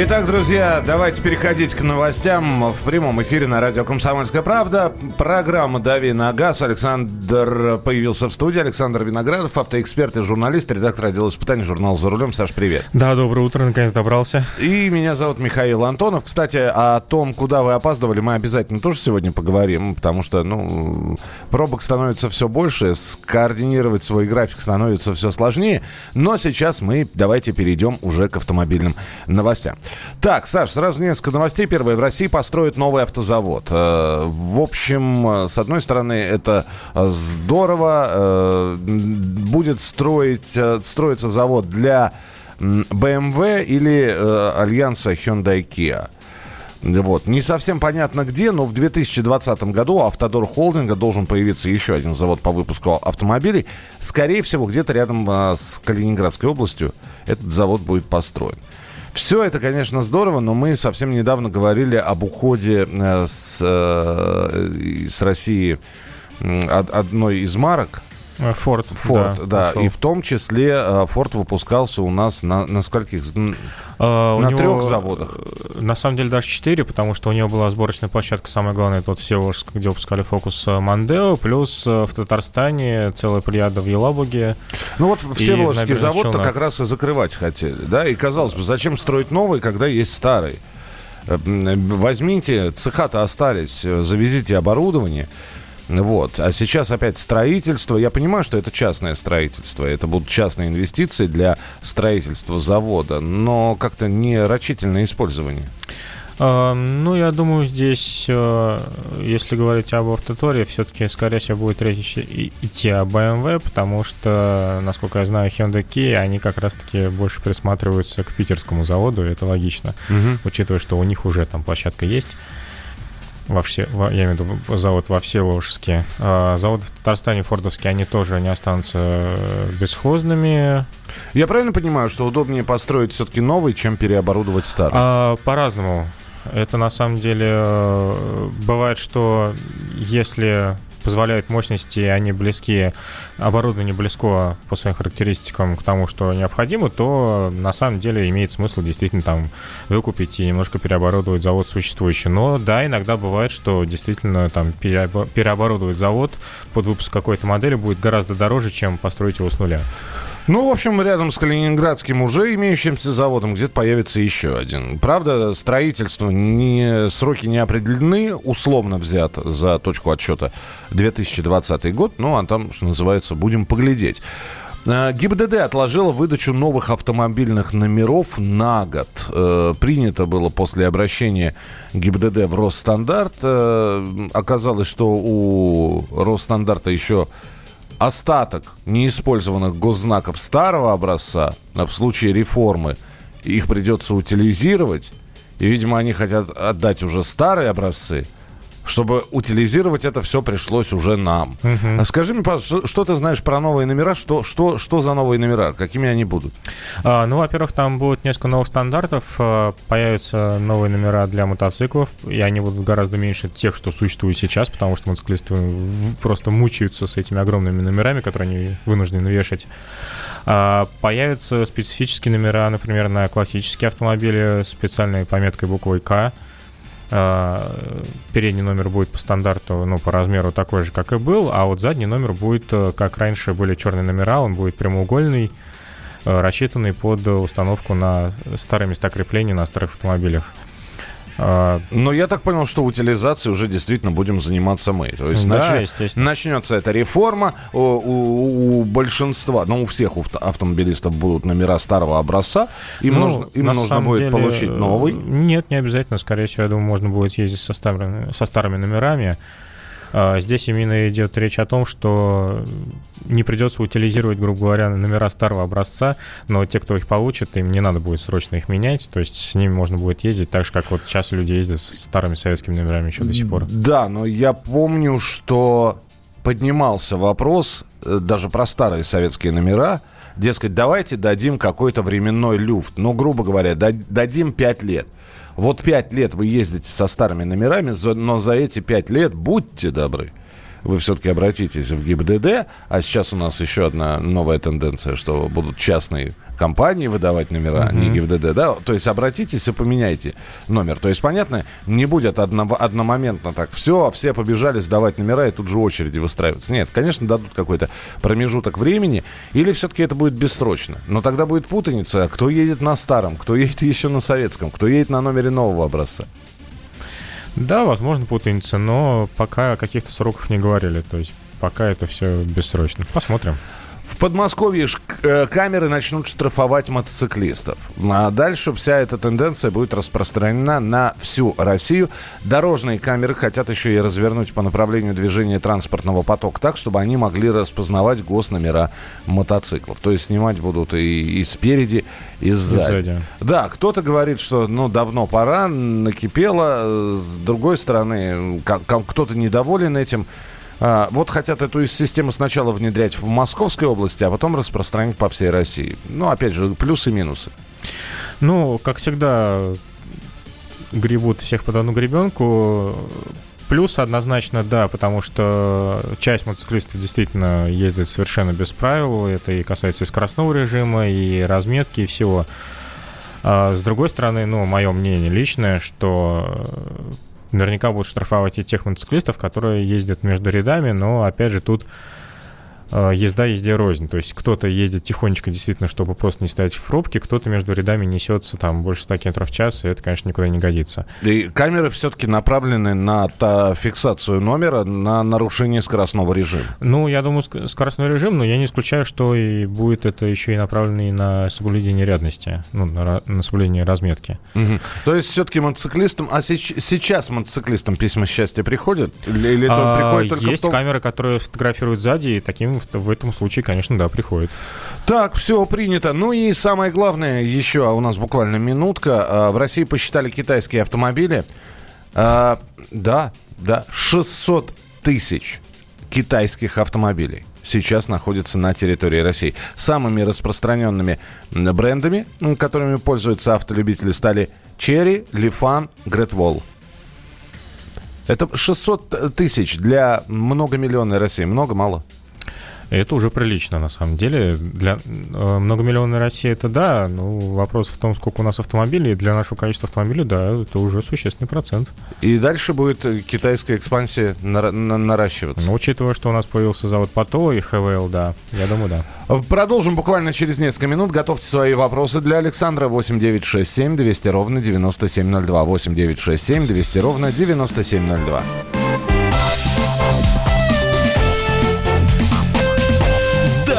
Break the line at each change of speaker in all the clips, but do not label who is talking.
Итак, друзья, давайте переходить к новостям в прямом эфире на радио «Комсомольская правда». Программа «Дави на газ». Александр появился в студии. Александр Виноградов, автоэксперт и журналист, редактор отдела испытаний журнала «За рулем». Саш, привет.
Да, доброе утро, наконец добрался.
И меня зовут Михаил Антонов. Кстати, о том, куда вы опаздывали, мы обязательно тоже сегодня поговорим, потому что, ну, пробок становится все больше, скоординировать свой график становится все сложнее. Но сейчас мы давайте перейдем уже к автомобильным новостям. Так, Саш, сразу несколько новостей. Первое. В России построят новый автозавод. Э, в общем, с одной стороны, это здорово. Э, будет строить, э, строиться завод для BMW или альянса Hyundai Kia. Вот. Не совсем понятно где, но в 2020 году у Автодор Холдинга должен появиться еще один завод по выпуску автомобилей. Скорее всего, где-то рядом с Калининградской областью этот завод будет построен. Все это, конечно, здорово, но мы совсем недавно говорили об уходе э, с, э, с России одной из марок.
Форд.
Форд, да. да. И в том числе Форд выпускался у нас на, на скольких? А, на него, трех заводах.
Э, на самом деле даже четыре, потому что у него была сборочная площадка, самое главное, это вот Всеволожск, где выпускали фокус э, Мандео, плюс э, в Татарстане целая плеяда в Елабуге.
Ну вот Всеволожский завод-то как раз и закрывать хотели, да? И казалось бы, зачем строить новый, когда есть старый? Возьмите, цеха-то остались, завезите оборудование. Вот. А сейчас опять строительство. Я понимаю, что это частное строительство. Это будут частные инвестиции для строительства завода. Но как-то не рачительное использование.
А, ну, я думаю, здесь, э, если говорить об автоторе, все-таки, скорее всего, будет речь идти о BMW, потому что, насколько я знаю, Hyundai Kia, они как раз-таки больше присматриваются к питерскому заводу, это логично, угу. учитывая, что у них уже там площадка есть во все, во, я имею в виду завод во Всеволожске. А, завод в Татарстане фордовский, они тоже не останутся э, бесхозными.
Я правильно понимаю, что удобнее построить все-таки новый, чем переоборудовать старый? А,
по-разному. Это на самом деле э, бывает, что если позволяют мощности, они близки, оборудование близко по своим характеристикам к тому, что необходимо, то на самом деле имеет смысл действительно там выкупить и немножко переоборудовать завод существующий. Но да, иногда бывает, что действительно там переоборудовать завод под выпуск какой-то модели будет гораздо дороже, чем построить его с нуля.
Ну, в общем, рядом с Калининградским уже имеющимся заводом где-то появится еще один. Правда, строительство, не, сроки не определены, условно взят за точку отсчета 2020 год, ну, а там, что называется, будем поглядеть. А, ГИБДД отложила выдачу новых автомобильных номеров на год. Э, принято было после обращения ГИБДД в Росстандарт. Э, оказалось, что у Росстандарта еще остаток неиспользованных госзнаков старого образца, а в случае реформы их придется утилизировать, и, видимо, они хотят отдать уже старые образцы – чтобы утилизировать это все пришлось уже нам. Угу. Скажи мне, пожалуйста, что, что ты знаешь про новые номера? Что, что, что за новые номера? Какими они будут?
А, ну, во-первых, там будет несколько новых стандартов. А, появятся новые номера для мотоциклов, и они будут гораздо меньше тех, что существуют сейчас, потому что мотоциклисты просто мучаются с этими огромными номерами, которые они вынуждены вешать. А, появятся специфические номера, например, на классические автомобили с специальной пометкой буквой «К», передний номер будет по стандарту, ну, по размеру такой же, как и был, а вот задний номер будет, э, как раньше были черные номера, он будет прямоугольный, э, рассчитанный под установку на старые места крепления на старых автомобилях.
А, Но я так понял, что утилизацией уже действительно будем заниматься мы. То есть да, нач... начнется эта реформа. У, у, у большинства, ну у всех автомобилистов будут номера старого образца. Им ну, нужно, им нужно будет деле, получить новый.
Нет, не обязательно. Скорее всего, я думаю, можно будет ездить со старыми, со старыми номерами. А, здесь именно идет речь о том, что не придется утилизировать, грубо говоря, номера старого образца, но те, кто их получит, им не надо будет срочно их менять, то есть с ними можно будет ездить так же, как вот сейчас люди ездят с старыми советскими номерами еще до сих пор.
Да, но я помню, что поднимался вопрос э, даже про старые советские номера, дескать, давайте дадим какой-то временной люфт, ну, грубо говоря, дадим 5 лет. Вот пять лет вы ездите со старыми номерами, но за эти пять лет, будьте добры, вы все-таки обратитесь в ГИБДД, а сейчас у нас еще одна новая тенденция, что будут частные компании выдавать номера, uh-huh. не ГИБДД, да, то есть обратитесь и поменяйте номер. То есть, понятно, не будет одно, одномоментно так, все, все побежали сдавать номера и тут же очереди выстраиваются. Нет, конечно, дадут какой-то промежуток времени, или все-таки это будет бессрочно. Но тогда будет путаница, кто едет на старом, кто едет еще на советском, кто едет на номере нового образца.
Да, возможно, путаница, но пока о каких-то сроках не говорили. То есть пока это все бессрочно. Посмотрим.
В Подмосковье э, камеры начнут штрафовать мотоциклистов. А дальше вся эта тенденция будет распространена на всю Россию. Дорожные камеры хотят еще и развернуть по направлению движения транспортного потока так, чтобы они могли распознавать госномера мотоциклов. То есть снимать будут и, и спереди, и сзади. и сзади. Да, кто-то говорит, что ну давно пора, накипело. С другой стороны, кто-то недоволен этим. А, вот хотят эту систему сначала внедрять в Московской области, а потом распространить по всей России. Ну, опять же, плюсы и минусы.
Ну, как всегда, гребут всех под одну гребенку. Плюс однозначно да, потому что часть мотоциклистов действительно ездит совершенно без правил. Это и касается и скоростного режима, и разметки, и всего. А с другой стороны, ну, мое мнение личное, что наверняка будут штрафовать и тех мотоциклистов, которые ездят между рядами, но, опять же, тут езда езде рознь. То есть кто-то едет тихонечко, действительно, чтобы просто не стоять в пробке, кто-то между рядами несется там больше 100 км в час, и это, конечно, никуда не годится.
И камеры все-таки направлены на та, фиксацию номера, на нарушение скоростного режима.
Ну, я думаю, скоростной режим, но я не исключаю, что и будет это еще и направлено и на соблюдение рядности, ну, на, на соблюдение разметки.
Угу. То есть все-таки мотоциклистам, а сеч, сейчас мотоциклистам письма счастья приходят? Или, или
а, приходит только Есть том... камеры, которые фотографируют сзади, и таким в этом случае, конечно, да, приходит.
Так, все принято. Ну и самое главное, еще у нас буквально минутка. А, в России посчитали китайские автомобили. А, да, да, 600 тысяч китайских автомобилей сейчас находятся на территории России. Самыми распространенными брендами, которыми пользуются автолюбители, стали Cherry, Lifan, Great Wall. Это 600 тысяч для многомиллионной России. Много-мало?
Это уже прилично, на самом деле. Для э, многомиллионной России это да, но вопрос в том, сколько у нас автомобилей. Для нашего количества автомобилей, да, это уже существенный процент.
И дальше будет китайская экспансия на, на, наращиваться.
Ну, учитывая, что у нас появился завод Пато и ХВЛ, да, я думаю, да.
Продолжим буквально через несколько минут. Готовьте свои вопросы для Александра 8967 200 ровно 9702. 8967 200 ровно 9702.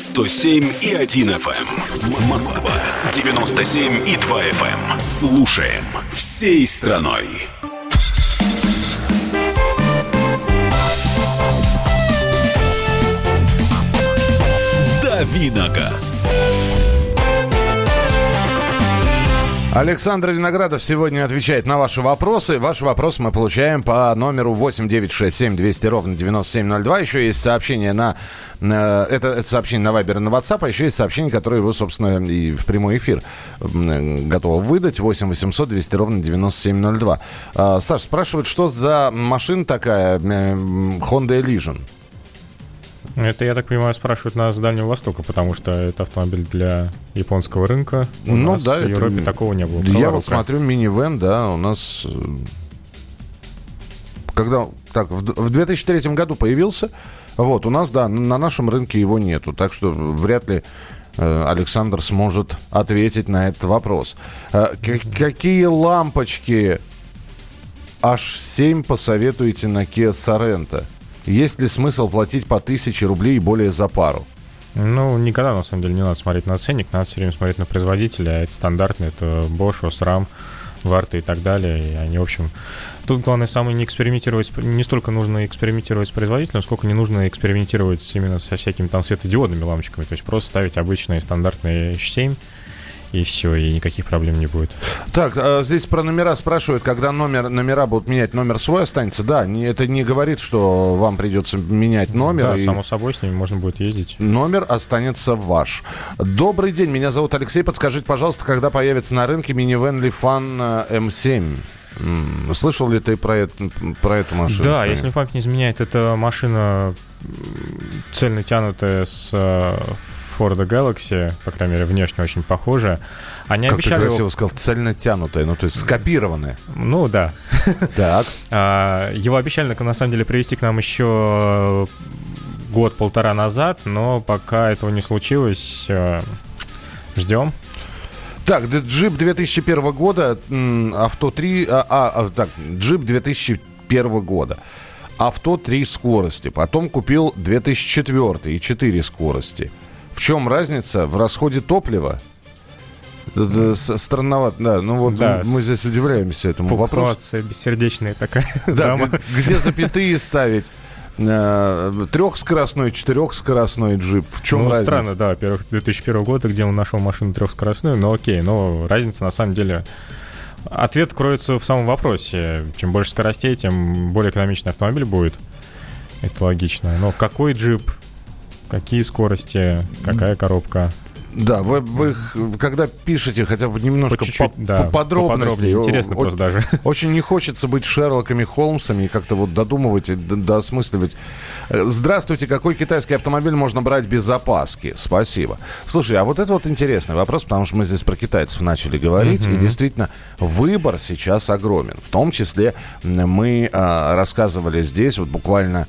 107 и 1 FM. Эм. Москва 97 и 2 FM. Эм. Слушаем всей страной. Давиногаз.
Александр Виноградов сегодня отвечает на ваши вопросы. Ваши вопросы мы получаем по номеру 8967 200 ровно 9702. Еще есть сообщение на... Это, это сообщение на Вайбер и на WhatsApp, а еще есть сообщение, которое вы, собственно, и в прямой эфир готовы выдать. 8 800 200 ровно 9702. А, Саш, спрашивают, что за машина такая Honda Elysian?
Это, я так понимаю, спрашивают нас с Дальнего Востока, потому что это автомобиль для японского рынка. У ну нас да, в Европе это... такого не было.
Я вот смотрю минивэн, да, у нас... Э, когда... Так, в 2003 году появился, вот, у нас, да, на нашем рынке его нету, так что вряд ли э, Александр сможет ответить на этот вопрос. Э, какие лампочки H7 посоветуете на Kia Sorento? Есть ли смысл платить по тысяче рублей и более за пару?
Ну, никогда, на самом деле, не надо смотреть на ценник, надо все время смотреть на производителя. Это стандартный, это Bosch, Osram. варты и так далее. И они, в общем, тут главное самое не экспериментировать, не столько нужно экспериментировать с производителем, сколько не нужно экспериментировать именно со всякими там светодиодными лампочками. То есть просто ставить обычные стандартные H7, и все, и никаких проблем не будет.
Так, а здесь про номера спрашивают, когда номер, номера будут менять, номер свой останется? Да, не, это не говорит, что вам придется менять номер.
Да,
и
само собой, с ними можно будет ездить.
Номер останется ваш. Добрый день, меня зовут Алексей. Подскажите, пожалуйста, когда появится на рынке минивэн Lifan M7? М, Слышал ли ты про, это, про эту машину?
Да, если память не изменяет, это машина цельно тянутая с Ford Galaxy, по крайней мере, внешне очень похожая. Они
Как ты
обещали... его-
красиво сказал, цельно тянутая, ну то есть скопированная.
Ну да.
Так.
А, Его обещали, на самом деле, привезти к нам еще год-полтора назад, но пока этого не случилось, э, ждем.
Так, джип 2001 года, авто 3, а, а, а, так, джип 2001 года. Авто 3 скорости. Потом купил 2004 и 4 скорости. В чем разница в расходе топлива? Странновато, да. Ну вот
Да,
мы здесь удивляемся этому вопросу.
Бессердечная такая
Да, где запятые ставить? Э, Трехскоростной, четырехскоростной джип. В чем
ну,
разница?
странно, да, во-первых, 2001 года, где он нашел машину трехскоростную, но окей, но разница на самом деле... Ответ кроется в самом вопросе. Чем больше скоростей, тем более экономичный автомобиль будет. Это логично. Но какой джип, какие скорости, какая коробка?
Да, вы, вы когда пишете хотя бы немножко
По чуть-чуть,
по,
да,
по подробности.
Интересно
О-
просто даже.
Очень не хочется быть Шерлоками Холмсами и как-то вот додумывать и доосмысливать. Э, Здравствуйте, какой китайский автомобиль можно брать без опаски? Спасибо. Слушай, а вот это вот интересный вопрос, потому что мы здесь про китайцев начали говорить, и действительно выбор сейчас огромен. В том числе мы а, рассказывали здесь вот буквально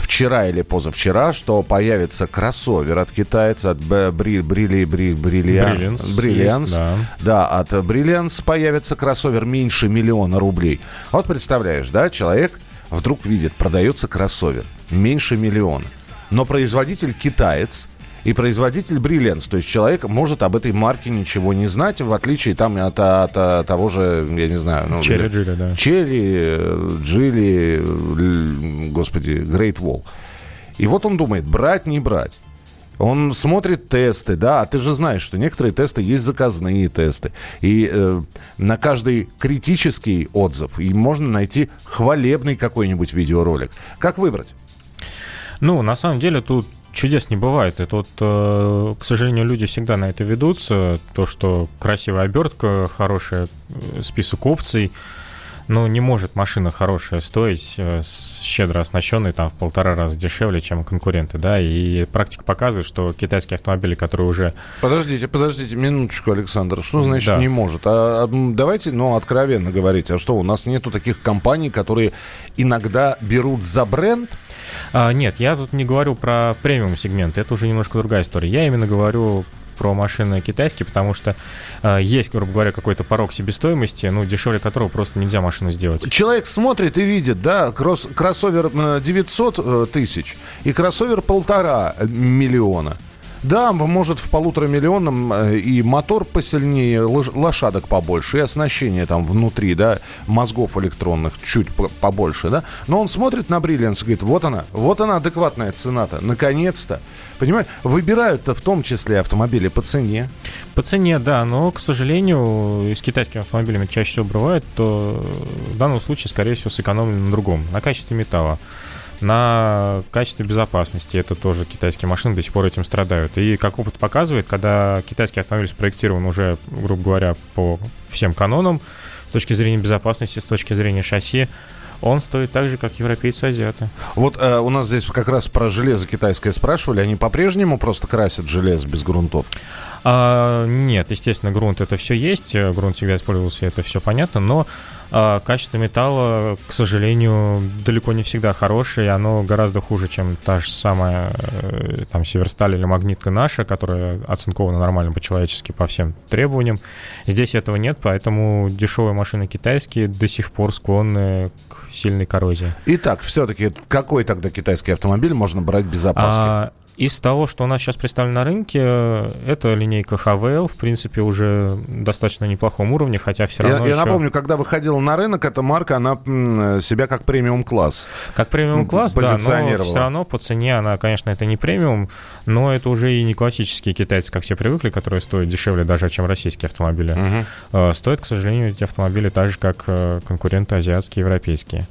вчера или позавчера, что появится кроссовер от китайца, от Брили, Бри- Бриллиан-
Brilliance
Brilliance.
есть, да.
Да, от Brilliance появится кроссовер меньше миллиона рублей. Вот представляешь, да, человек вдруг видит, продается кроссовер меньше миллиона. Но производитель китаец и производитель Brilliance. То есть человек может об этой марке ничего не знать, в отличие там от, от, от того же, я не знаю... Ну,
Черри
или-
Джили, да.
Черри, э, Джили, л- господи, Great Wall. И вот он думает, брать, не брать. Он смотрит тесты, да, а ты же знаешь, что некоторые тесты есть заказные тесты. И э, на каждый критический отзыв и можно найти хвалебный какой-нибудь видеоролик. Как выбрать?
Ну, на самом деле тут чудес не бывает. Это вот, э, к сожалению, люди всегда на это ведутся. То, что красивая обертка, хороший э, список опций. Но не может машина хорошая стоить, э, щедро оснащенной, там, в полтора раза дешевле, чем конкуренты, да, и практика показывает, что китайские автомобили, которые уже
Подождите, подождите, минуточку, Александр. Что значит
Да.
не может? А, м, давайте, ну, откровенно говорить. А что, у нас нету таких компаний, которые иногда берут за бренд?
А, нет, я тут не говорю про премиум сегмент, это уже немножко другая история. Я именно говорю про машины китайские, потому что а, есть, грубо говоря, какой-то порог себестоимости, ну, дешевле которого просто нельзя машину сделать.
Человек смотрит и видит, да, кросс- кроссовер э, 900 э, тысяч и кроссовер полтора э, миллиона. Да, может в полутора миллионном э, и мотор посильнее, лош- лошадок побольше, и оснащение там внутри, да, мозгов электронных чуть по- побольше, да. Но он смотрит на Brilliance и говорит, вот она, вот она адекватная цена-то, наконец-то. Понимаете, выбирают-то в том числе автомобили по цене.
По цене, да, но, к сожалению, с китайскими автомобилями чаще всего бывает, то в данном случае, скорее всего, сэкономлено на другом, на качестве металла. На качестве безопасности это тоже китайские машины до сих пор этим страдают. И как опыт показывает, когда китайский автомобиль спроектирован уже, грубо говоря, по всем канонам, с точки зрения безопасности, с точки зрения шасси, он стоит так же, как европейцы-азиаты.
Вот э, у нас здесь как раз про железо китайское спрашивали. Они по-прежнему просто красят железо без грунтов?
А, нет, естественно, грунт это все есть, э, грунт всегда использовался, это все понятно, но а, качество металла, к сожалению, далеко не всегда хорошее, и оно гораздо хуже, чем та же самая э, там северсталь или магнитка наша, которая оцинкована нормально по-человечески по всем требованиям. Здесь этого нет, поэтому дешевые машины китайские до сих пор склонны к сильной коррозии.
Итак, все-таки какой тогда китайский автомобиль можно брать без опаски?
А, Из того, что у нас сейчас представлено на рынке, это линейка HVL, в принципе, уже достаточно неплохом уровне, хотя все равно
Я,
еще...
я напомню, когда выходила на рынок, эта марка, она м, себя как премиум-класс.
Как премиум-класс, да, но все равно по цене она, конечно, это не премиум, но это уже и не классические китайцы, как все привыкли, которые стоят дешевле даже, чем российские автомобили. Э, Стоят, к сожалению, эти автомобили так же, как э, конкуренты азиатские и европейские.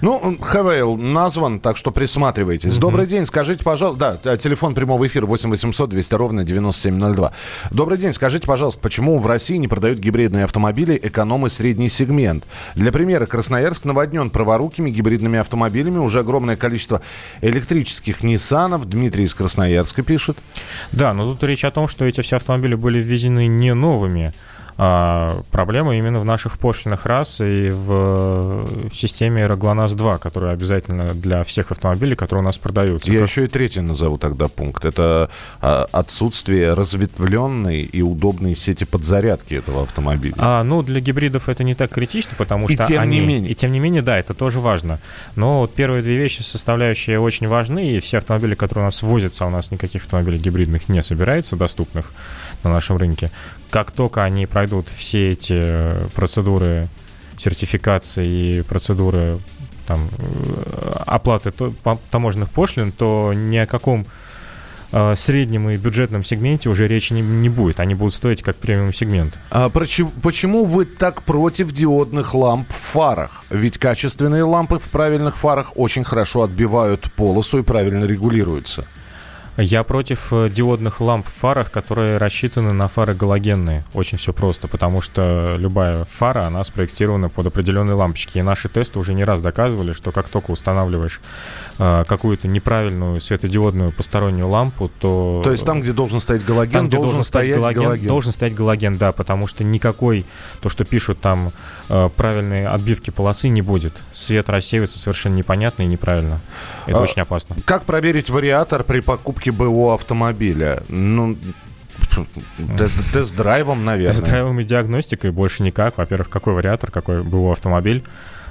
Ну, ХВЛ назван, так что присматривайтесь. Добрый день, скажите, пожалуйста... Да, телефон прямого эфира 8 800 200 ровно 9702. Добрый день, скажите, пожалуйста, почему в России не продают гибридные автомобили эконом и средний сегмент? Для примера, Красноярск наводнен праворукими гибридными автомобилями. Уже огромное количество электрических Ниссанов. Дмитрий из Красноярска пишет.
Да, но тут речь о том, что эти все автомобили были ввезены не новыми. А проблема именно в наших пошлинах раз и в э, системе ГЛОНАСС-2, которая обязательно для всех автомобилей, которые у нас продаются.
Я
То-
еще и третий назову тогда пункт. Это а, отсутствие разветвленной и удобной сети подзарядки этого автомобиля.
А, ну, для гибридов это не так критично, потому
И
что
тем не
они...
менее.
И тем не менее, да, это тоже важно. Но вот первые две вещи, составляющие, очень важны, и все автомобили, которые у нас возятся, а у нас никаких автомобилей гибридных не собирается, доступных на нашем рынке. Как только они пройдут все эти э, процедуры сертификации и процедуры там, э, оплаты таможенных пошлин, то ни о каком э, среднем и бюджетном сегменте уже речи не, не будет. Они будут стоить как премиум-сегмент.
А прочи- почему вы так против диодных ламп в фарах? Ведь качественные лампы в правильных фарах очень хорошо отбивают полосу и правильно регулируются.
Я против э, диодных ламп в фарах, которые рассчитаны на фары галогенные. Очень все просто, потому что любая фара, она спроектирована под определенные лампочки. И наши тесты уже не раз доказывали, что как только устанавливаешь какую-то неправильную светодиодную постороннюю лампу, то...
То есть там, где должен стоять галоген,
Там, где
должен, стоять галоген.
Должен стоять галоген, да, потому что никакой, то, что пишут там, э, правильной отбивки полосы не будет. Свет рассеивается совершенно непонятно и неправильно. Это
А,
очень опасно.
Как проверить вариатор при покупке БУ автомобиля? Ну, те- тест-драйвом, наверное.
Тест-драйвом и диагностикой больше никак. Во-первых, какой вариатор, какой был автомобиль.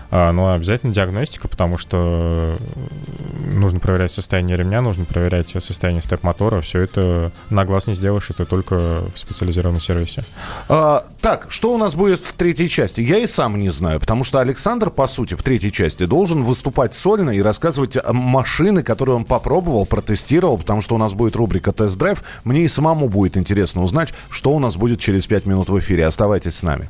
А, ну, обязательно диагностика, потому что э, нужно проверять состояние ремня, нужно проверять состояние степ-мотора. Все это на глаз не сделаешь, это только в специализированном сервисе.
А, так, что у нас будет в третьей части? Я и сам не знаю, потому что Александр, по сути, в третьей части должен выступать сольно и рассказывать о машины, которые он попробовал, протестировал, потому что у нас будет рубрика «Тест-драйв». Мне и самому будет интересно узнать, что у нас будет через пять минут в эфире. Оставайтесь с нами.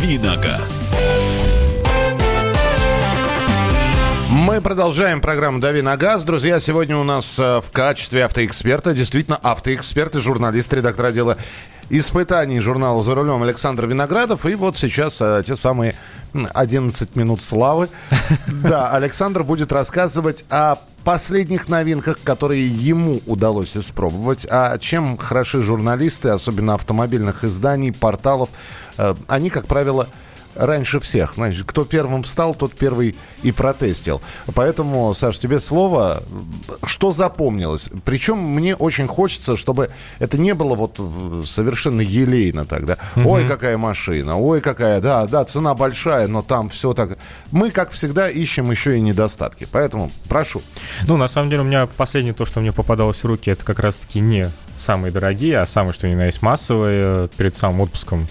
Давиногаз.
Мы продолжаем программу «Дави на газ». Друзья, сегодня у нас э, в качестве автоэксперта, действительно автоэксперт и журналист, редактор отдела испытаний журнала «За рулем» Александр Виноградов. И вот сейчас э, те самые м, 11 минут славы. Да, Александр будет рассказывать о последних новинках, которые ему удалось испробовать. А чем хороши журналисты, особенно автомобильных изданий, порталов, э, они, как правило, раньше всех. Значит, кто первым встал, тот первый и протестил. Поэтому, Саш, тебе слово. Что запомнилось? Причем мне очень хочется, чтобы это не было вот э, совершенно елейно тогда. Ой, какая машина, ой, какая, да, да, цена большая, но там все так. Мы, как всегда, ищем еще и недостатки. Поэтому прошу.
Ну, на самом деле, у меня последнее то, что мне попадалось в руки, это как раз-таки не самые дорогие, а самые, что ни на есть, массовые. Перед самым отпуском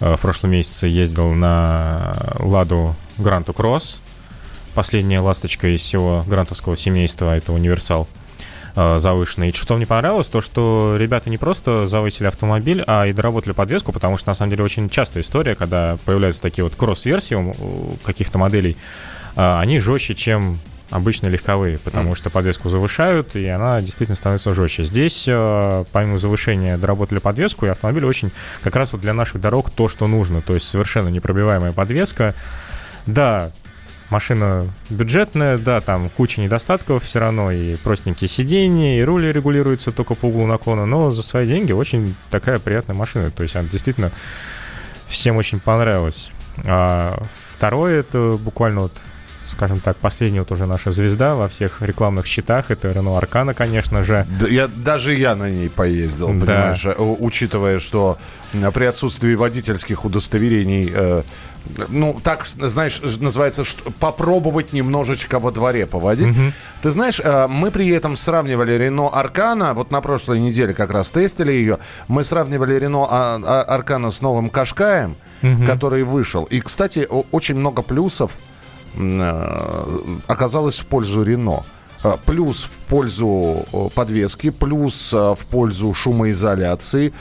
в прошлом месяце ездил на Ладу Гранту Кросс. Последняя ласточка из всего грантовского семейства, это универсал э, завышенный. И что мне понравилось, то что ребята не просто завысили автомобиль, а и доработали подвеску, потому что на самом деле очень частая история, когда появляются такие вот кросс-версии каких-то моделей, а, они жестче, чем обычно легковые, потому что подвеску завышают, и она действительно становится жестче. Здесь, э, помимо завышения, доработали подвеску, и автомобиль очень как раз вот для наших дорог то, что нужно. То есть совершенно непробиваемая подвеска, Да, машина бюджетная, да, там куча недостатков все равно, и простенькие сиденья, и рули регулируются только по углу наклона, но за свои деньги очень такая приятная машина. То есть она действительно всем очень понравилась. А второе, это буквально вот скажем так, последняя вот уже наша звезда во всех рекламных счетах. Это Renault Arcana, конечно же.
Да, я, даже я на ней поездил, да. понимаешь, э, учитывая, что при отсутствии водительских удостоверений э, ну, так, знаешь, называется, что, попробовать немножечко во дворе поводить. Угу. Ты знаешь, э, мы при этом сравнивали Рено Аркана, вот на прошлой неделе как раз тестили ее, мы сравнивали Рено а, а, Аркана с новым Кашкаем, угу. который вышел. И, кстати, очень много плюсов э, оказалось в пользу Рено э, плюс в пользу подвески, плюс в пользу шумоизоляции.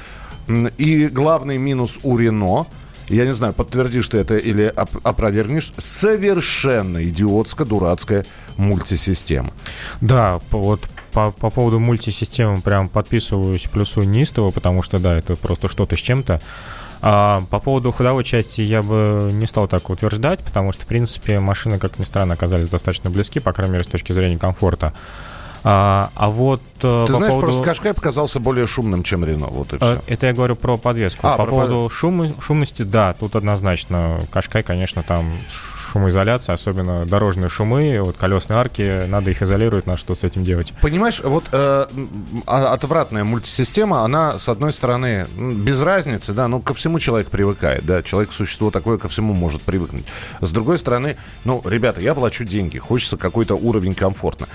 И главный минус у Рено – я не знаю, подтвердишь ты это или оп- опровергнешь, совершенно идиотская, дурацкая мультисистема.
Да, вот по, по поводу мультисистемы прям подписываюсь плюсую неистово, потому что, да, это просто что-то с чем-то. А, по поводу ходовой части я бы не стал так утверждать, потому что, в принципе, машины, как ни странно, оказались достаточно близки, по крайней мере, с точки зрения комфорта. А, а вот
Ты по знаешь, поводу... просто Кашкай показался более шумным, чем Рено. Вот и
все. Это я говорю про подвеску. А, по про поводу под... шум... шумности, да, тут однозначно. Кашкай, конечно, там шумоизоляция, особенно дорожные шумы, вот колесные арки, надо их изолировать, надо что с этим делать.
Понимаешь, вот э, а, отвратная мультисистема, она, с одной стороны, без разницы, да, ну, ко всему человек привыкает, да, человек существо такое, ко всему может привыкнуть. С другой стороны, ну, ребята, я плачу деньги, хочется какой-то уровень комфортно.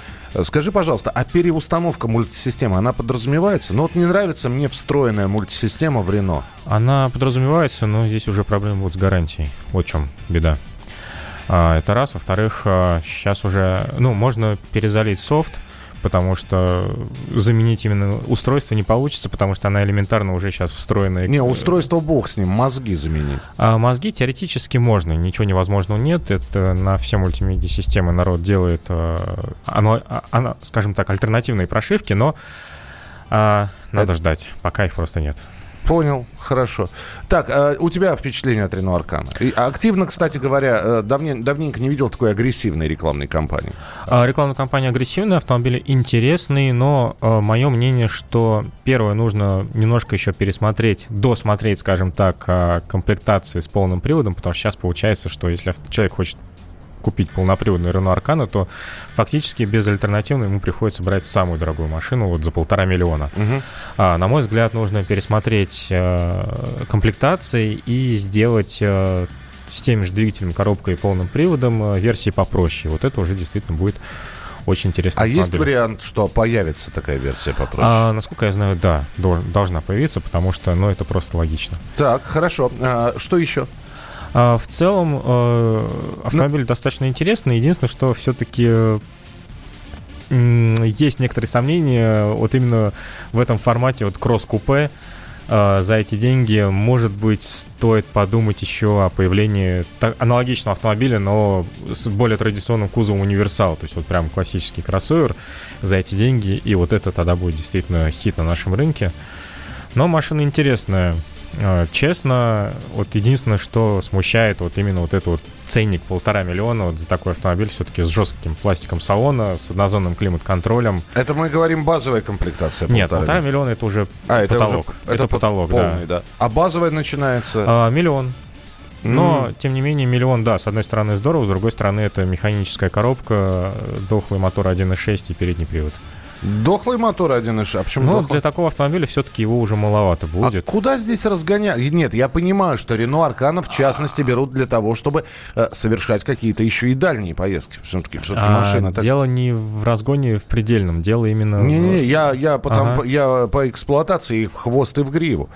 Скажи, пожалуйста, а переустановка мультисистемы, она подразумевается? Ну вот не нравится мне встроенная мультисистема в Рено.
Она подразумевается, но здесь уже проблема вот с гарантией. Вот в чем беда. А, это раз. Во-вторых, сейчас а, уже, ну, можно перезалить софт, потому что заменить именно устройство не получится, потому что она элементарно уже сейчас встроенная.
Не, устройство бог с ним, мозги заменить.
А мозги теоретически можно, ничего невозможного нет. Это на все мультимедиа-системы народ делает, а, оно, а, оно, скажем так, альтернативные прошивки, но а, надо Это... ждать, пока их просто нет.
Понял, хорошо. Так, э, у тебя впечатление от Рено Аркана? И активно, кстати говоря, э, давне, давненько не видел такой агрессивной рекламной кампании.
А, рекламная кампания агрессивная, автомобили интересные, но э, мое мнение, что первое, нужно немножко еще пересмотреть, досмотреть, скажем так, э, комплектации с полным приводом, потому что сейчас получается, что если человек хочет купить полноприводную Renault Arcana, то фактически без альтернативной ему приходится брать самую дорогую машину вот за полтора миллиона. Угу. А, на мой взгляд, нужно пересмотреть э, комплектации и сделать э, с теми же двигателем, коробкой и полным приводом э, версии попроще. Вот это уже действительно будет очень интересно.
А есть вариант, что появится такая версия попроще?
А, насколько я знаю, да, должна появиться, потому что, ну, это просто логично.
Так, хорошо. А, что еще?
А, в целом э, автомобиль Но... достаточно интересный. Единственное, что все-таки есть некоторые сомнения вот именно в этом формате вот кросс-купе э, за эти деньги, может быть, стоит подумать еще о появлении аналогичного автомобиля, но с более традиционным кузовом универсал, то есть вот прям классический кроссовер за эти деньги, и вот это тогда будет действительно хит на нашем рынке. Но машина интересная. А, честно, вот единственное, что смущает, вот именно вот этот вот ценник полтора миллиона вот за такой автомобиль все-таки с жестким пластиком салона, с однозонным климат-контролем.
Это мы говорим базовая комплектация?
Нет, полтора миллиона это уже а, потолок. Это, уже, это, это потолок, полный, да. да.
А базовая начинается?
А, миллион. Но, mm. тем не менее, миллион, да, с одной стороны здорово, с другой стороны это механическая коробка, дохлый мотор 1.6 и передний привод.
Дохлый мотор 1.6. А почему
Ну,
дохлый?
для такого автомобиля все-таки его уже маловато будет.
А куда здесь разгонять? Нет, я понимаю, что Рено Аркана, в частности, берут для того, чтобы э, совершать какие-то еще и дальние поездки. Все-таки, все-таки
а, машина... Дело так... не в разгоне в предельном, дело именно...
Не-не-не, я, я, потом, ага. я по эксплуатации в хвост и в гриву.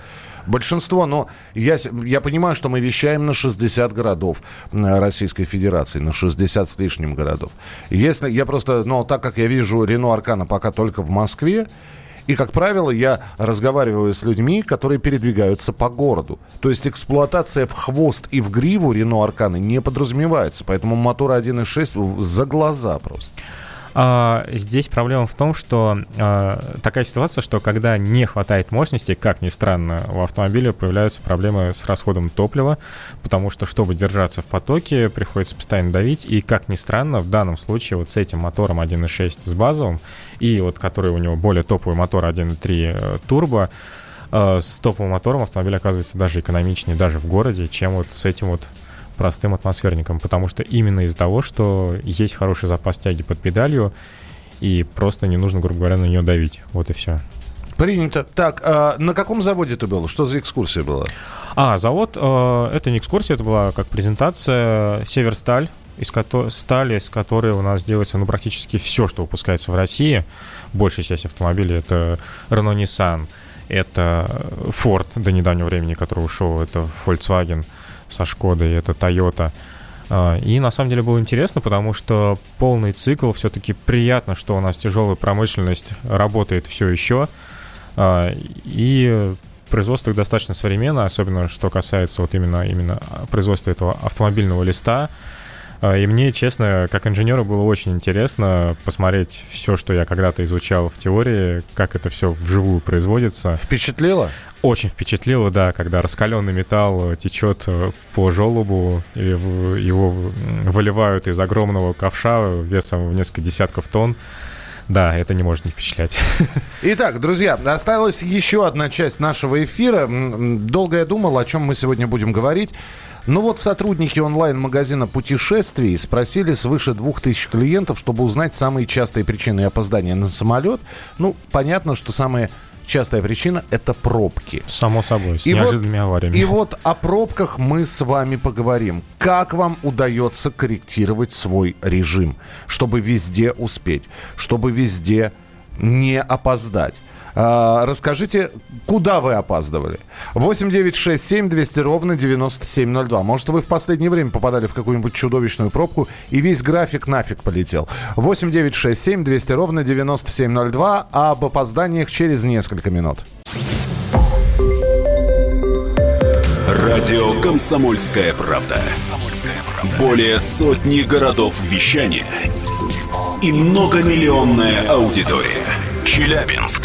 Большинство, но я, я понимаю, что мы вещаем на 60 городов Российской Федерации, на 60 с лишним городов. Если я просто, ну, так как я вижу Рено Аркана пока только в Москве, и, как правило, я разговариваю с людьми, которые передвигаются по городу. То есть эксплуатация в хвост и в гриву Рено Арканы не подразумевается. Поэтому мотор 1.6 за глаза просто.
А, здесь проблема в том, что а, такая ситуация, что когда не хватает мощности, как ни странно, у автомобиля появляются проблемы с расходом топлива, потому что, чтобы держаться в потоке, приходится постоянно давить, и, как ни странно, в данном случае вот с этим мотором 1.6 с базовым, и вот который у него более топовый мотор 1.3 э, турбо, э, с топовым мотором автомобиль оказывается даже экономичнее, даже в городе, чем вот с этим вот простым атмосферником, потому что именно из-за того, что есть хороший запас тяги под педалью, и просто не нужно, грубо говоря, на нее давить. Вот и все.
Принято. Так, а на каком заводе ты был? Что за экскурсия была?
А, завод, э, это не экскурсия, это была как презентация Северсталь, из ко- стали, из которой у нас делается ну, практически все, что выпускается в России. Большая часть автомобилей это Renault Nissan, это Ford до недавнего времени, который ушел, это Volkswagen со Шкодой, это Toyota. А, и на самом деле было интересно, потому что полный цикл все-таки приятно, что у нас тяжелая промышленность работает все еще. А, и производство их достаточно современное, особенно что касается вот именно, именно производства этого автомобильного листа. А, и мне, честно, как инженеру было очень интересно посмотреть все, что я когда-то изучал в теории, как это все вживую производится.
Впечатлило?
Очень впечатлило, да, когда раскаленный металл течет э, по желобу, и его выливают из огромного ковша весом в несколько десятков тонн. Да, это не может не впечатлять.
Итак, друзья, осталась еще одна часть нашего эфира. Долго я думал, о чем мы сегодня будем говорить. Ну вот сотрудники онлайн-магазина путешествий спросили свыше двух тысяч клиентов, чтобы узнать самые частые причины опоздания на самолет. Ну, понятно, что самые частая причина – это пробки.
Само собой, с и неожиданными
вот,
авариями.
И вот о пробках мы с вами поговорим. Как вам удается корректировать свой режим, чтобы везде успеть, чтобы везде не опоздать? А, расскажите, куда вы опаздывали? 8 9 6 7 200 ровно 9702. Может, вы в последнее время попадали в какую-нибудь чудовищную пробку и весь график нафиг полетел. 8 9 6 7 200 ровно 9702. А об опозданиях через несколько минут.
Радио «Комсомольская правда». Более сотни городов вещания и многомиллионная аудитория. Челябинск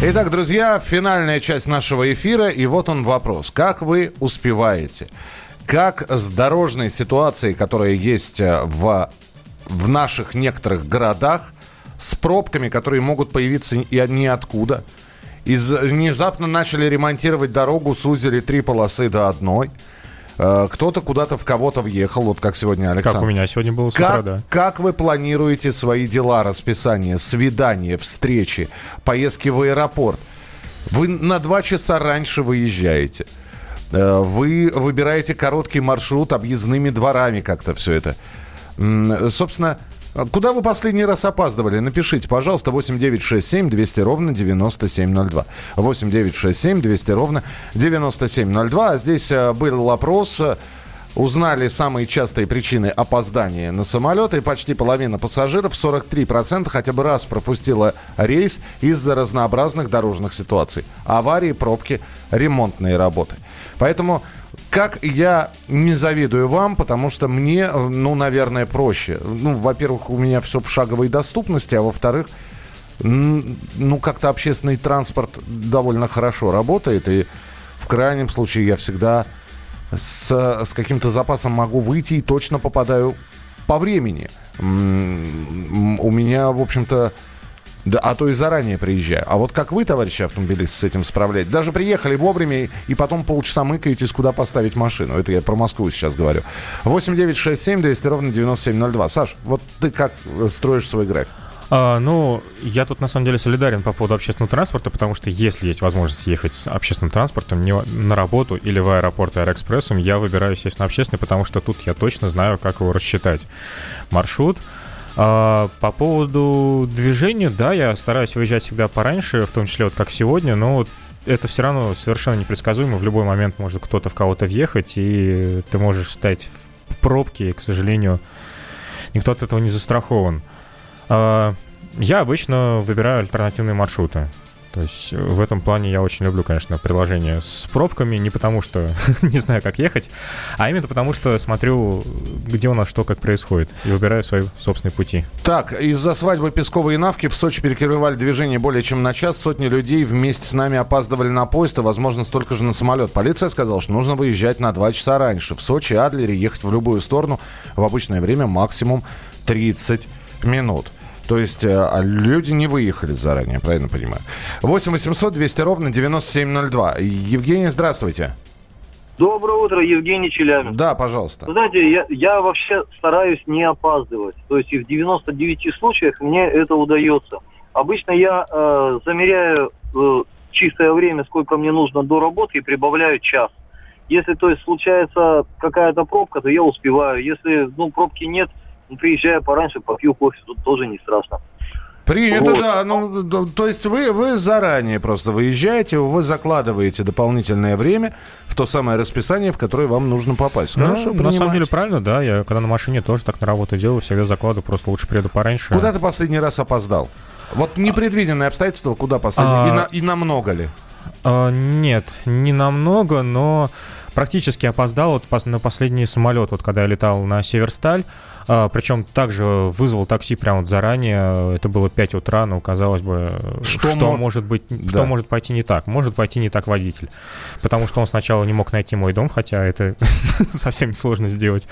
Итак, друзья, финальная часть нашего эфира, и вот он вопрос. Как вы успеваете? Как с дорожной ситуацией, которая есть э, в, в наших некоторых городах, с пробками, которые могут появиться и ниоткуда, из, внезапно начали ремонтировать дорогу, сузили три полосы до одной – кто-то куда-то в кого-то въехал, вот как сегодня Александр.
Как у меня сегодня было с
как,
утра, да.
Как вы планируете свои дела, расписание, свидания, встречи, поездки в аэропорт? Вы на два часа раньше выезжаете. Э, вы выбираете короткий маршрут объездными дворами как-то все это. Собственно, куда вы последний раз опаздывали? Напишите, пожалуйста, 8967 200 ровно 9702. 8967 200 ровно 9702. А здесь э, был опрос узнали самые частые причины опоздания на самолеты, почти половина пассажиров, 43%, хотя бы раз пропустила рейс из-за разнообразных дорожных ситуаций. Аварии, пробки, ремонтные работы. Поэтому как я не завидую вам, потому что мне, ну, наверное, проще. Ну, во-первых, у меня все в шаговой доступности, а во-вторых, ну, как-то общественный транспорт довольно хорошо работает, и в крайнем случае я всегда с, с каким-то запасом могу выйти и точно попадаю по времени. У меня, в общем-то, да, а то и заранее приезжаю. А вот как вы, товарищи автомобилисты, с этим справляетесь? Даже приехали вовремя и потом полчаса мыкаетесь, куда поставить машину. Это я про Москву сейчас говорю. 8 9 6 7 200 ровно 9702. Саш, вот ты как строишь свой график?
А, ну, я тут на самом деле солидарен по поводу общественного транспорта, потому что если есть возможность ехать с общественным транспортом не на работу или в аэропорт аэроэкспрессом, я выбираю, естественно, общественный, потому что тут я точно знаю, как его рассчитать. Маршрут, А, по поводу движения, да, я стараюсь выезжать всегда пораньше, в том числе вот как сегодня, но это все равно совершенно непредсказуемо. В любой момент может кто-то в кого-то въехать, и ты можешь стать в пробке, и, к сожалению, никто от этого не застрахован. А, я обычно выбираю альтернативные маршруты. То есть э, в этом плане я очень люблю, конечно, приложение с пробками, не потому что не знаю, как ехать, а именно потому что смотрю, где у нас что, как происходит, и выбираю свои собственные пути.
Так, из-за свадьбы Песковой и Навки в Сочи перекрывали движение более чем на час. Сотни людей вместе с нами опаздывали на поезд, и, возможно, столько же на самолет. Полиция сказала, что нужно выезжать на два часа раньше. В Сочи, Адлере ехать в любую сторону в обычное время максимум 30 минут. То есть э, а люди не выехали заранее, правильно понимаю? 8 800 200 ровно 9702. Евгений, здравствуйте.
Доброе утро, Евгений Челябинск.
Да, пожалуйста.
Вы знаете, я, я вообще стараюсь не опаздывать. То есть и в 99 случаях мне это удается. Обычно я э, замеряю э, чистое время, сколько мне нужно до работы, и прибавляю час. Если, то есть, случается какая-то пробка, то я успеваю. Если, ну, пробки нет, ну, приезжаю пораньше, попью кофе, тут тоже не страшно.
Принято, вот. да. Ну, то есть вы, вы заранее просто выезжаете, вы закладываете дополнительное время в то самое расписание, в которое вам нужно попасть.
Ну, Хорошо, На самом деле правильно, да. Я когда на машине тоже так на работу делаю, всегда закладываю, просто лучше приеду пораньше.
Куда ты последний раз опоздал? Вот непредвиденные обстоятельства, куда последний? А... И, на, и намного ли?
А, нет, не намного, но практически опоздал вот на последний самолет, вот когда я летал на Северсталь. А, причем также вызвал такси прямо вот заранее. Это было 5 утра, но казалось бы, что, что мог... может быть, да. что может пойти не так? Может пойти не так водитель. Потому что он сначала не мог найти мой дом, хотя это совсем сложно сделать.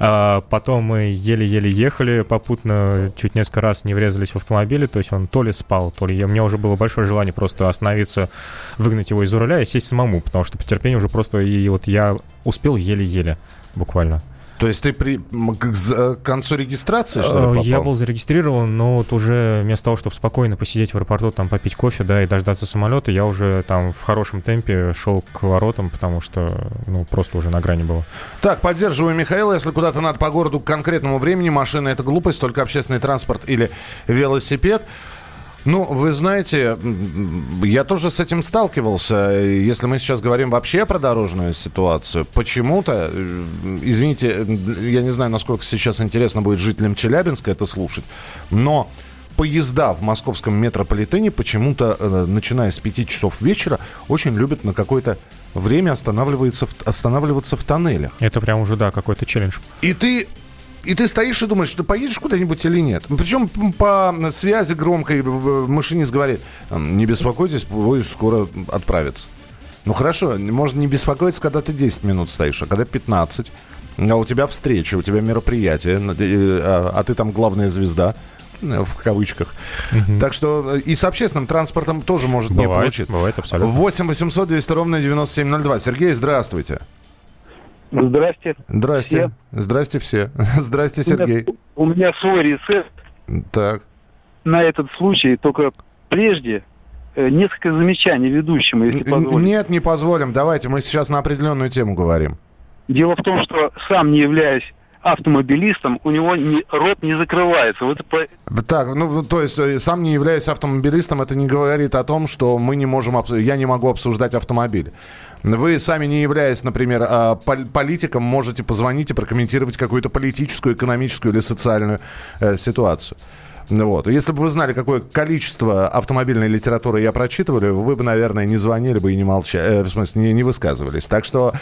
А потом мы еле-еле ехали, попутно чуть несколько раз не врезались в автомобиле, то есть он то ли спал, то ли я, у меня уже было большое желание просто остановиться, выгнать его из-за руля и сесть самому, потому что по терпению уже просто и вот я успел еле-еле буквально.
То есть ты при, к, к концу регистрации, что ли,
э, Я был зарегистрирован, но вот уже вместо того, чтобы спокойно посидеть в аэропорту, там попить кофе, да, и дождаться самолета, я уже там в хорошем темпе шел к воротам, потому что, ну, просто уже на грани было.
Так, поддерживаю Михаила. Если куда-то надо по городу к конкретному времени, машина — это глупость, только общественный транспорт или велосипед. Ну, вы знаете, я тоже с этим сталкивался. Если мы сейчас говорим вообще про дорожную ситуацию, почему-то, э, извините, я не знаю, насколько сейчас интересно будет жителям Челябинска это слушать, но поезда в московском метрополитене почему-то, э, начиная с 5 часов вечера, очень любят на какое-то время останавливаться в, останавливаться в тоннелях.
Это прям уже, да, какой-то челлендж.
И ты и ты стоишь и думаешь, что поедешь куда-нибудь или нет. Причем по связи громкой машинист говорит, не беспокойтесь, поезд скоро отправится. Ну хорошо, можно не беспокоиться, когда ты 10 минут стоишь, а когда 15. А у тебя встреча, у тебя мероприятие, а, а ты там главная звезда э, в кавычках. Угу. Так что э, и с общественным транспортом тоже может бывает, не получиться.
Бывает, абсолютно.
8 800 200 ровно 9702. Сергей, здравствуйте.
Здрасте.
Здрасте. Все. Здрасте все. Здрасте, Сергей.
У меня, у меня свой рецепт.
Так.
На этот случай, только прежде э, несколько замечаний ведущему, если позволите.
Нет, не позволим. Давайте, мы сейчас на определенную тему говорим.
Дело в том, что сам не являюсь автомобилистом, у него не, рот не закрывается. Вот по...
Так, ну, то есть, э, сам не являясь автомобилистом, это не говорит о том, что мы не можем, я не могу обсуждать автомобиль. Вы сами не являясь, например, а, политиком, можете позвонить и прокомментировать какую-то политическую, экономическую или социальную э, ситуацию. Вот. Если бы вы знали, какое количество автомобильной литературы я прочитывали, вы бы, наверное, не звонили бы и не молчали, э, в смысле, не, не высказывались. Так что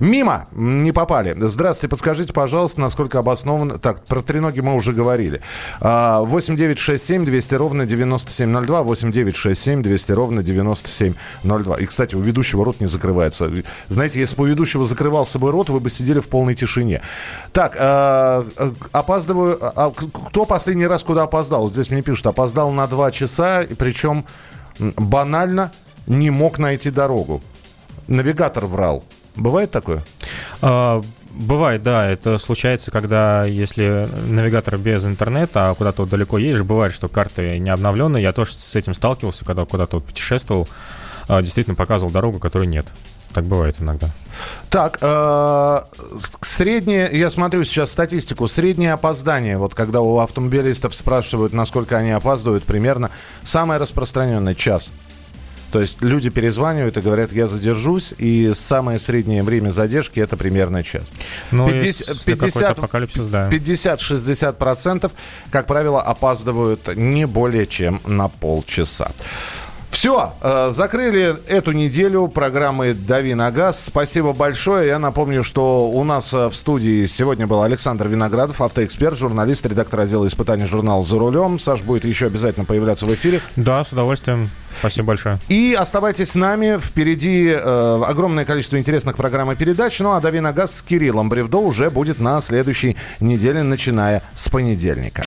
Мимо не попали. Здравствуйте, подскажите, пожалуйста, насколько обоснован... Так, про треноги мы уже говорили. 8 9 6 7 200 ровно 9702. 8 9 6 7 200 ровно 9702. И, кстати, у ведущего рот не закрывается. Знаете, если бы у ведущего закрывался бы рот, вы бы сидели в полной тишине. Так, а, опаздываю... А, кто последний раз куда опоздал? Здесь мне пишут, опоздал на 2 часа, причем банально не мог найти дорогу. Навигатор врал. Бывает такое?
А, бывает, да. Это случается, когда если навигатор без интернета, а куда-то вот далеко едешь, бывает, что карты не обновленные. Я тоже с этим сталкивался, когда куда-то вот путешествовал. А, действительно показывал дорогу, которой нет. Так бывает иногда.
Так, э, среднее, я смотрю сейчас статистику, среднее опоздание, вот когда у автомобилистов спрашивают, насколько они опаздывают, примерно самое распространенное час. То есть люди перезванивают и говорят, я задержусь, и самое среднее время задержки это примерно час.
Ну,
50,
если какой-то апокалипсис, да.
50-60 процентов, как правило, опаздывают не более чем на полчаса. Все, э, закрыли эту неделю программы «Дави на газ». Спасибо большое. Я напомню, что у нас э, в студии сегодня был Александр Виноградов, автоэксперт, журналист, редактор отдела испытаний журнала «За рулем». Саш будет еще обязательно появляться в эфире.
Да, с удовольствием. Спасибо большое.
И оставайтесь с нами. Впереди э, огромное количество интересных программ и передач. Ну а «Дави на газ» с Кириллом Бревдо уже будет на следующей неделе, начиная с понедельника.